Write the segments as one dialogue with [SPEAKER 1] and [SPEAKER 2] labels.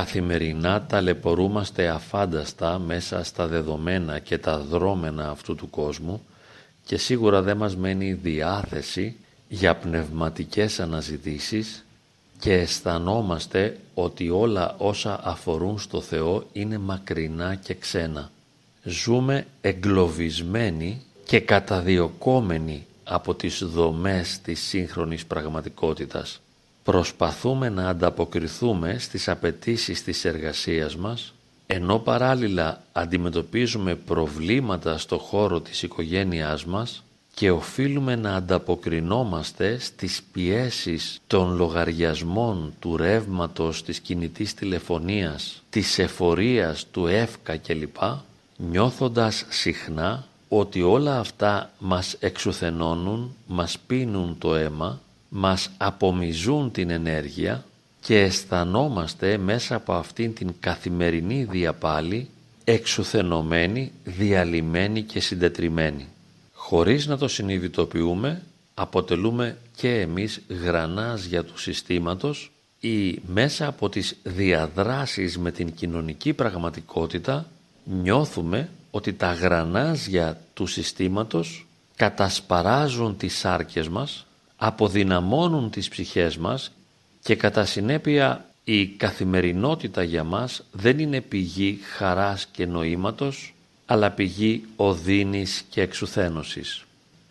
[SPEAKER 1] Καθημερινά ταλαιπωρούμαστε αφάνταστα μέσα στα δεδομένα και τα δρόμενα αυτού του κόσμου και σίγουρα δεν μας μένει διάθεση για πνευματικές αναζητήσεις και αισθανόμαστε ότι όλα όσα αφορούν στο Θεό είναι μακρινά και ξένα. Ζούμε εγκλωβισμένοι και καταδιωκόμενοι από τις δομές της σύγχρονης πραγματικότητας. Προσπαθούμε να ανταποκριθούμε στις απαιτήσεις της εργασίας μας, ενώ παράλληλα αντιμετωπίζουμε προβλήματα στο χώρο της οικογένειάς μας και οφείλουμε να ανταποκρινόμαστε στις πιέσεις των λογαριασμών του ρεύματος της κινητής τηλεφωνίας, της εφορίας, του εύκα κλπ, νιώθοντας συχνά ότι όλα αυτά μας εξουθενώνουν, μας πίνουν το αίμα, μας απομιζούν την ενέργεια και αισθανόμαστε μέσα από αυτήν την καθημερινή διαπάλη εξουθενωμένοι, διαλυμένοι και συντετριμένοι. Χωρίς να το συνειδητοποιούμε, αποτελούμε και εμείς γρανάζια του συστήματος ή μέσα από τις διαδράσεις με την κοινωνική πραγματικότητα νιώθουμε ότι τα γρανάζια του συστήματος κατασπαράζουν τις σάρκες μας, αποδυναμώνουν τις ψυχές μας και κατά συνέπεια η καθημερινότητα για μας δεν είναι πηγή χαράς και νοήματος, αλλά πηγή οδύνης και εξουθένωσης.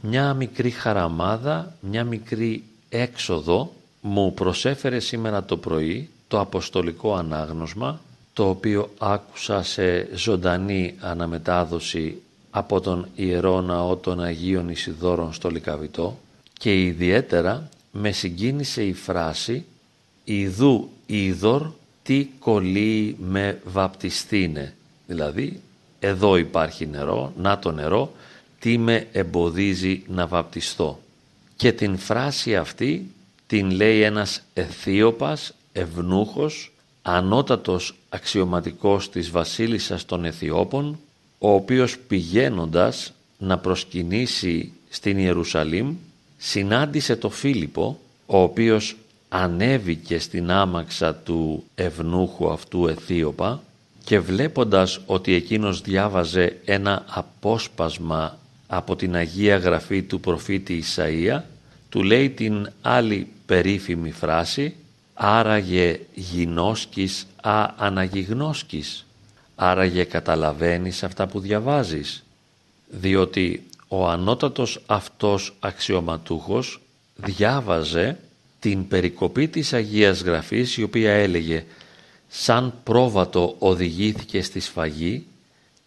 [SPEAKER 1] Μια μικρή χαραμάδα, μια μικρή έξοδο μου προσέφερε σήμερα το πρωί το αποστολικό ανάγνωσμα το οποίο άκουσα σε ζωντανή αναμετάδοση από τον Ιερό Ναό των Αγίων Ισιδόρων στο Λικαβητό και ιδιαίτερα με συγκίνησε η φράση «Ιδού είδωρ τι κολλεί με βαπτιστήνε» δηλαδή εδώ υπάρχει νερό, να το νερό, τι με εμποδίζει να βαπτιστώ. Και την φράση αυτή την λέει ένας αιθίωπας, ευνούχος, ανώτατος αξιωματικός της βασίλισσας των Αιθιώπων, ο οποίος πηγαίνοντας να προσκυνήσει στην Ιερουσαλήμ, συνάντησε το Φίλιππο, ο οποίος ανέβηκε στην άμαξα του ευνούχου αυτού Αιθίωπα και βλέποντας ότι εκείνος διάβαζε ένα απόσπασμα από την Αγία Γραφή του προφήτη Ισαΐα, του λέει την άλλη περίφημη φράση «Άραγε γινώσκης α αναγιγνώσκης». Άραγε καταλαβαίνεις αυτά που διαβάζεις, διότι ο ανώτατος αυτός αξιωματούχος διάβαζε την περικοπή της Αγίας Γραφής η οποία έλεγε σαν πρόβατο οδηγήθηκε στη σφαγή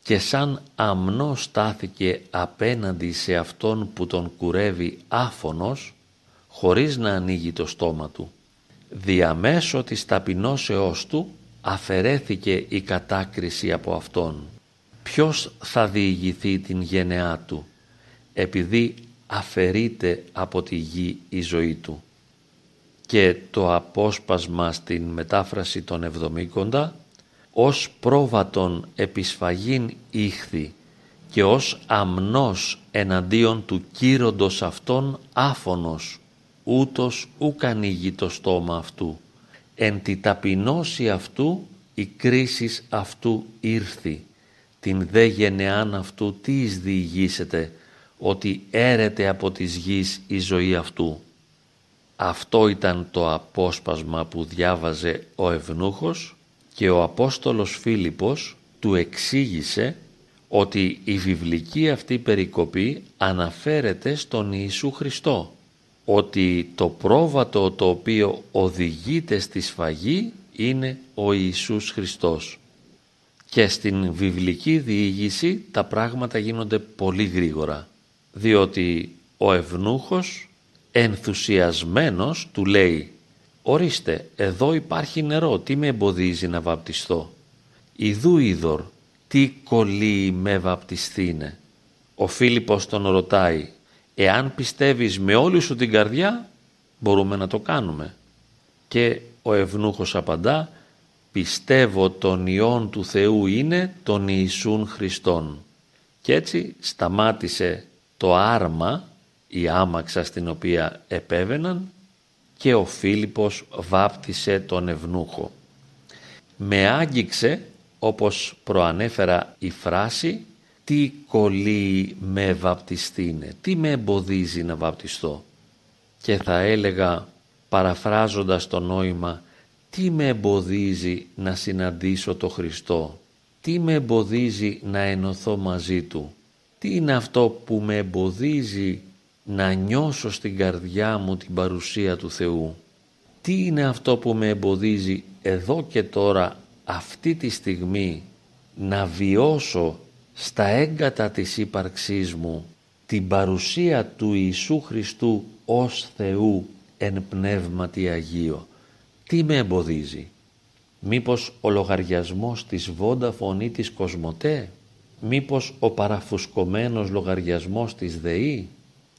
[SPEAKER 1] και σαν αμνό στάθηκε απέναντι σε αυτόν που τον κουρεύει άφωνος χωρίς να ανοίγει το στόμα του. Διαμέσω της ταπεινώσεώς του αφαιρέθηκε η κατάκριση από αυτόν. Ποιος θα διηγηθεί την γενεά του; Επειδή αφαιρείται από τη γη η ζωή του. Και το απόσπασμα στην μετάφραση των Εβδομήκοντα ως πρόβατον επισφαγήν ήχθη και ως αμνός εναντίον του κύροντος αυτών άφωνος ούτως ουκ ανοίγει το στόμα αυτού. Εν τη ταπεινώση αυτού η κρίσης αυτού ήρθη. Την δε γενεάν αυτού τι εις διηγήσετε ότι έρεται από της γης η ζωή αυτού. Αυτό ήταν το απόσπασμα που διάβαζε ο Ευνούχος και ο Απόστολος Φίλιππος του εξήγησε ότι η βιβλική αυτή περικοπή αναφέρεται στον Ιησού Χριστό ότι το πρόβατο το οποίο οδηγείται στη σφαγή είναι ο Ιησούς Χριστός. Και στην βιβλική διήγηση τα πράγματα γίνονται πολύ γρήγορα διότι ο Ευνούχος ενθουσιασμένος του λέει «Ορίστε, εδώ υπάρχει νερό, τι με εμποδίζει να βαπτιστώ» «Ιδού είδωρ, τι κολλεί με βαπτιστήνε» Ο Φίλιππος τον ρωτάει «Εάν πιστεύεις με όλη σου την καρδιά, μπορούμε να το κάνουμε» και ο Ευνούχος απαντά «Πιστεύω τον Υιόν του Θεού είναι τον Ιησούν Χριστόν» και έτσι σταμάτησε το άρμα η άμαξα στην οποία επέβαιναν και ο Φίλιππος βάπτισε τον Ευνούχο. Με άγγιξε, όπως προανέφερα η φράση, τι κολλεί με βαπτιστήνε, τι με εμποδίζει να βαπτιστώ. Και θα έλεγα, παραφράζοντας το νόημα, τι με εμποδίζει να συναντήσω το Χριστό, τι με εμποδίζει να ενωθώ μαζί Του, τι είναι αυτό που με εμποδίζει να νιώσω στην καρδιά μου την παρουσία του Θεού; Τι είναι αυτό που με εμποδίζει εδώ και τώρα αυτή τη στιγμή να βιώσω στα έγκατα της ύπαρξής μου την παρουσία του Ιησού Χριστού ως Θεού εν πνεύματι Αγίο; Τι με εμποδίζει; Μήπως ο λογαριασμός της Vodafone ή της Κοσμοτέ; Μήπως ο παραφουσκωμένος λογαριασμός της ΔΕΗ.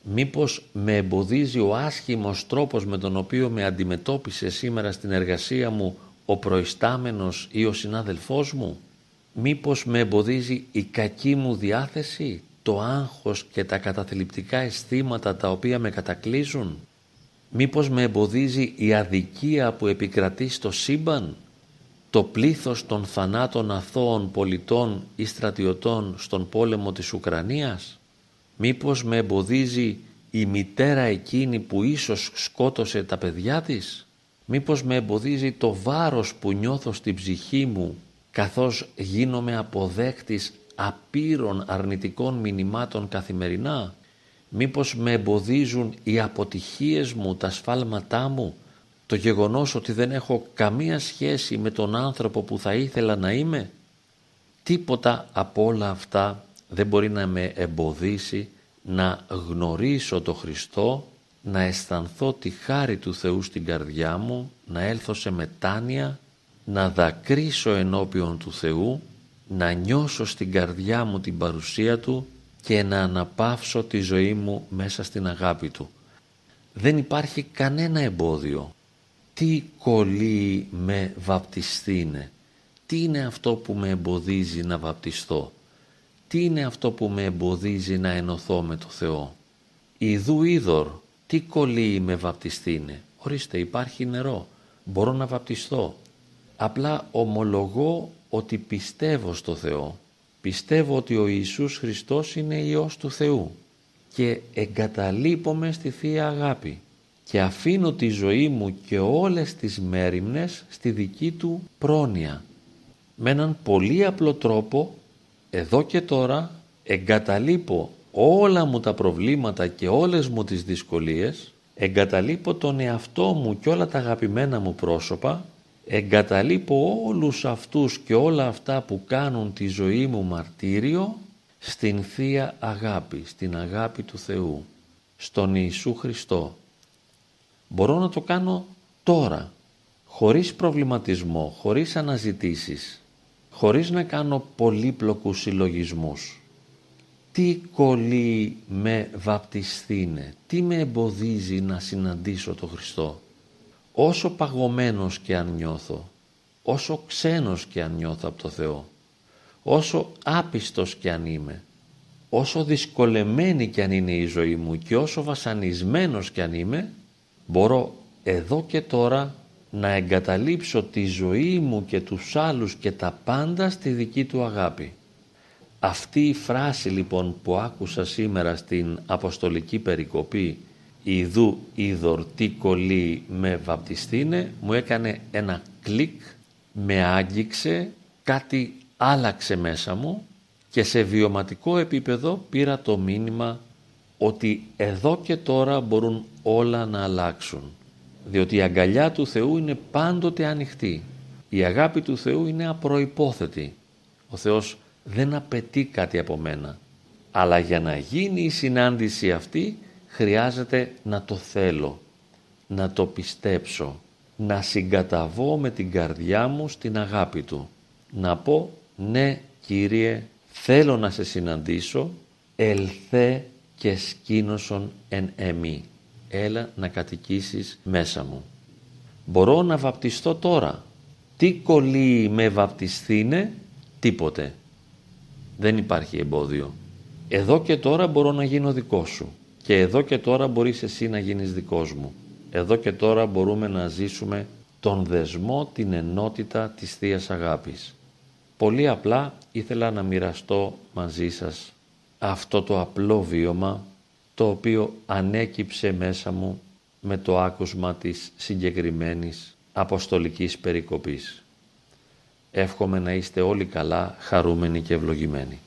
[SPEAKER 1] Μήπως με εμποδίζει ο άσχημος τρόπος με τον οποίο με αντιμετώπισε σήμερα στην εργασία μου ο προϊστάμενος ή ο συνάδελφός μου; Μήπως με εμποδίζει η κακή μου διάθεση, το άγχος και τα καταθλιπτικά αισθήματα τα οποία με κατακλείζουν; Μήπως με εμποδίζει η αδικία που επικρατεί στο σύμπαν, το πλήθος των θανάτων αθώων πολιτών ή στρατιωτών στον πόλεμο της Ουκρανίας; Μήπως με εμποδίζει η μητέρα εκείνη που ίσως σκότωσε τα παιδιά της; Μήπως με εμποδίζει το βάρος που νιώθω στην ψυχή μου καθώς γίνομαι αποδέκτης απείρων αρνητικών μηνυμάτων καθημερινά; Μήπως με εμποδίζουν οι αποτυχίες μου, τα σφάλματά μου, το γεγονός ότι δεν έχω καμία σχέση με τον άνθρωπο που θα ήθελα να είμαι. Τίποτα από όλα αυτά δεν μπορεί να με εμποδίσει να γνωρίσω το Χριστό, να αισθανθώ τη χάρη του Θεού στην καρδιά μου, να έλθω σε μετάνοια, να δακρύσω ενώπιον του Θεού, να νιώσω στην καρδιά μου την παρουσία Του και να αναπαύσω τη ζωή μου μέσα στην αγάπη Του. Δεν υπάρχει κανένα εμπόδιο. Τι κολλεί με βαπτιστήνε; Τι είναι αυτό που με εμποδίζει να βαπτιστώ; Τι είναι αυτό που με εμποδίζει να ενωθώ με το Θεό; Ιδού είδωρ, τι κολλεί με βαπτιστήνε; Ορίστε υπάρχει νερό, μπορώ να βαπτιστώ. Απλά ομολογώ ότι πιστεύω στο Θεό. Πιστεύω ότι ο Ιησούς Χριστός είναι Υιός του Θεού και εγκαταλείπομαι στη Θεία Αγάπη και αφήνω τη ζωή μου και όλες τις μέρημνες στη δική Του πρόνοια. Με έναν πολύ απλό τρόπο, εδώ και τώρα, εγκαταλείπω όλα μου τα προβλήματα και όλες μου τις δυσκολίες, εγκαταλείπω τον εαυτό μου και όλα τα αγαπημένα μου πρόσωπα εγκαταλείπω όλους αυτούς και όλα αυτά που κάνουν τη ζωή μου μαρτύριο στην Θεία Αγάπη, στην αγάπη του Θεού, στον Ιησού Χριστό. Μπορώ να το κάνω τώρα, χωρίς προβληματισμό, χωρίς αναζητήσεις, χωρίς να κάνω πολύπλοκους συλλογισμούς. Τι κολλεί με βαπτιστήνε, τι με εμποδίζει να συναντήσω τον Χριστό όσο παγωμένος και αν νιώθω, όσο ξένος και αν νιώθω από το Θεό, όσο άπιστος και αν είμαι, όσο δυσκολεμένη και αν είναι η ζωή μου και όσο βασανισμένος και αν είμαι, μπορώ εδώ και τώρα να εγκαταλείψω τη ζωή μου και τους άλλους και τα πάντα στη δική του αγάπη. Αυτή η φράση λοιπόν που άκουσα σήμερα στην Αποστολική Περικοπή Ιδού είδωρ τι κολλή με βαπτιστήνε μου έκανε ένα κλικ, με άγγιξε, κάτι άλλαξε μέσα μου και σε βιωματικό επίπεδο πήρα το μήνυμα ότι εδώ και τώρα μπορούν όλα να αλλάξουν. Διότι η αγκαλιά του Θεού είναι πάντοτε ανοιχτή. Η αγάπη του Θεού είναι απροϋπόθετη. Ο Θεός δεν απαιτεί κάτι από μένα. Αλλά για να γίνει η συνάντηση αυτή χρειάζεται να το θέλω, να το πιστέψω, να συγκαταβώ με την καρδιά μου στην αγάπη Του. Να πω ναι Κύριε θέλω να σε συναντήσω, ελθέ και σκήνωσον εν εμή. Έλα να κατοικήσεις μέσα μου. Μπορώ να βαπτιστώ τώρα. Τι κολλεί με βαπτιστήνε, τίποτε. Δεν υπάρχει εμπόδιο. Εδώ και τώρα μπορώ να γίνω δικός σου. Και εδώ και τώρα μπορείς εσύ να γίνεις δικός μου. Εδώ και τώρα μπορούμε να ζήσουμε τον δεσμό, την ενότητα της θείας Αγάπης. Πολύ απλά ήθελα να μοιραστώ μαζί σας αυτό το απλό βίωμα το οποίο ανέκυψε μέσα μου με το άκουσμα της συγκεκριμένης αποστολικής περικοπής. Εύχομαι να είστε όλοι καλά, χαρούμενοι και ευλογημένοι.